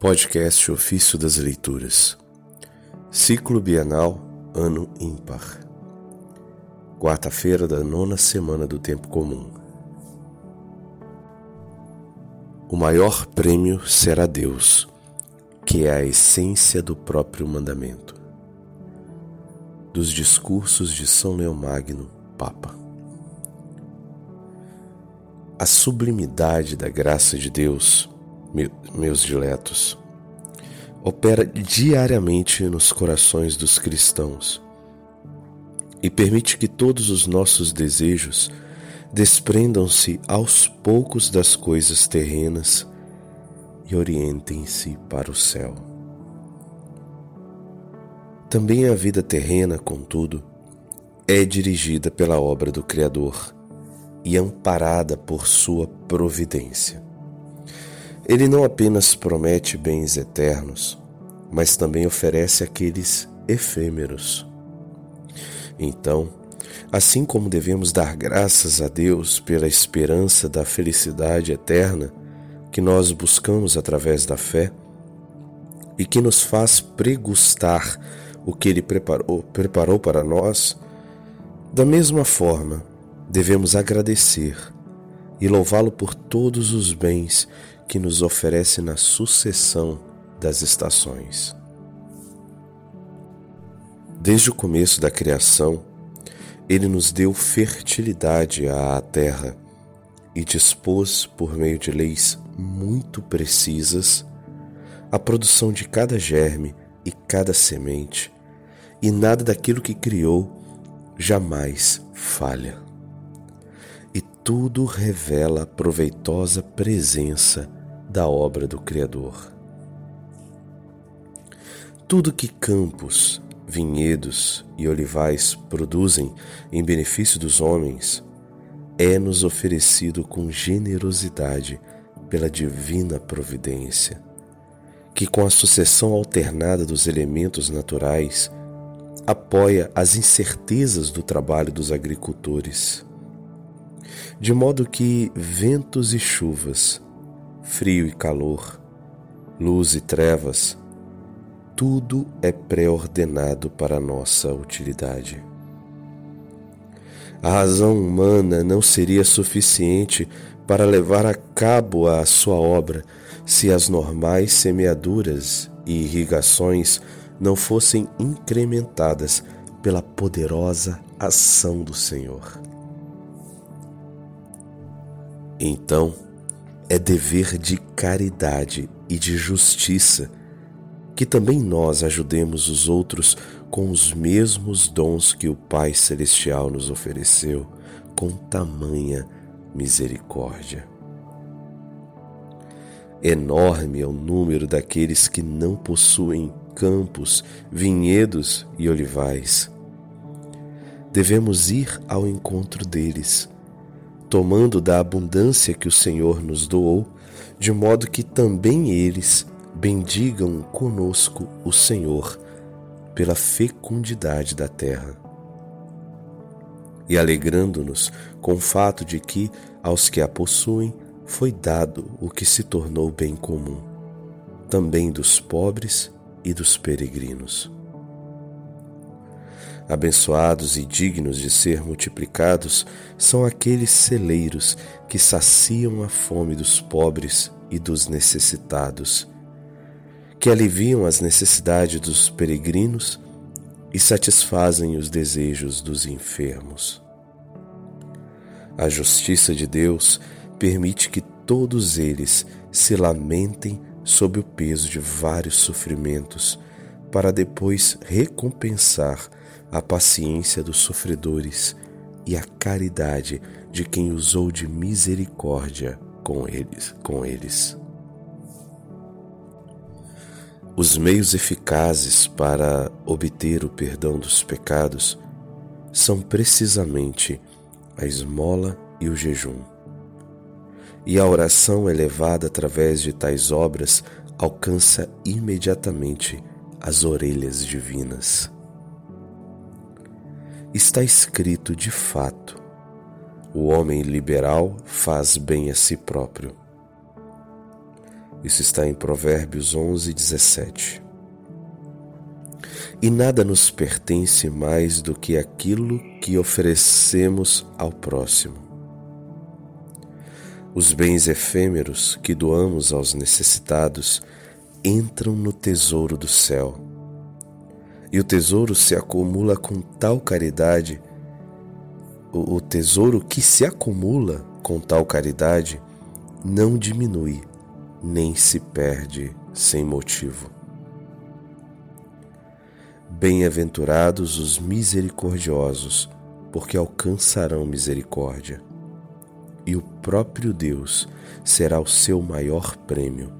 Podcast Ofício das Leituras, Ciclo Bienal, Ano Ímpar, quarta-feira da nona semana do Tempo Comum. O maior prêmio será Deus, que é a essência do próprio mandamento. Dos discursos de São Leomagno, Papa. A sublimidade da graça de Deus meus diletos, opera diariamente nos corações dos cristãos e permite que todos os nossos desejos desprendam-se aos poucos das coisas terrenas e orientem-se para o céu. Também a vida terrena, contudo, é dirigida pela obra do Criador e amparada por sua providência. Ele não apenas promete bens eternos, mas também oferece aqueles efêmeros. Então, assim como devemos dar graças a Deus pela esperança da felicidade eterna que nós buscamos através da fé e que nos faz pregustar o que Ele preparou, preparou para nós, da mesma forma, devemos agradecer e louvá-lo por todos os bens que nos oferece na sucessão das estações. Desde o começo da criação, ele nos deu fertilidade à terra e dispôs, por meio de leis muito precisas, a produção de cada germe e cada semente, e nada daquilo que criou jamais falha. E tudo revela a proveitosa presença da obra do Criador. Tudo que campos, vinhedos e olivais produzem em benefício dos homens é-nos oferecido com generosidade pela divina providência, que com a sucessão alternada dos elementos naturais apoia as incertezas do trabalho dos agricultores, de modo que ventos e chuvas frio e calor, luz e trevas, tudo é pré-ordenado para nossa utilidade. A razão humana não seria suficiente para levar a cabo a sua obra se as normais semeaduras e irrigações não fossem incrementadas pela poderosa ação do Senhor. Então, é dever de caridade e de justiça que também nós ajudemos os outros com os mesmos dons que o Pai Celestial nos ofereceu, com tamanha misericórdia. Enorme é o número daqueles que não possuem campos, vinhedos e olivais. Devemos ir ao encontro deles tomando da abundância que o Senhor nos doou, de modo que também eles bendigam conosco o Senhor pela fecundidade da terra. E alegrando-nos com o fato de que, aos que a possuem, foi dado o que se tornou bem comum, também dos pobres e dos peregrinos. Abençoados e dignos de ser multiplicados são aqueles celeiros que saciam a fome dos pobres e dos necessitados, que aliviam as necessidades dos peregrinos e satisfazem os desejos dos enfermos. A justiça de Deus permite que todos eles se lamentem sob o peso de vários sofrimentos, para depois recompensar a paciência dos sofredores e a caridade de quem usou de misericórdia com eles, com eles. Os meios eficazes para obter o perdão dos pecados são precisamente a esmola e o jejum. E a oração elevada através de tais obras alcança imediatamente as orelhas divinas está escrito de fato: o homem liberal faz bem a si próprio. Isso está em Provérbios 11, 17. E nada nos pertence mais do que aquilo que oferecemos ao próximo. Os bens efêmeros que doamos aos necessitados entram no tesouro do céu. E o tesouro se acumula com tal caridade, o, o tesouro que se acumula com tal caridade não diminui, nem se perde sem motivo. Bem-aventurados os misericordiosos, porque alcançarão misericórdia. E o próprio Deus será o seu maior prêmio,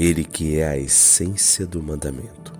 Ele que é a essência do mandamento.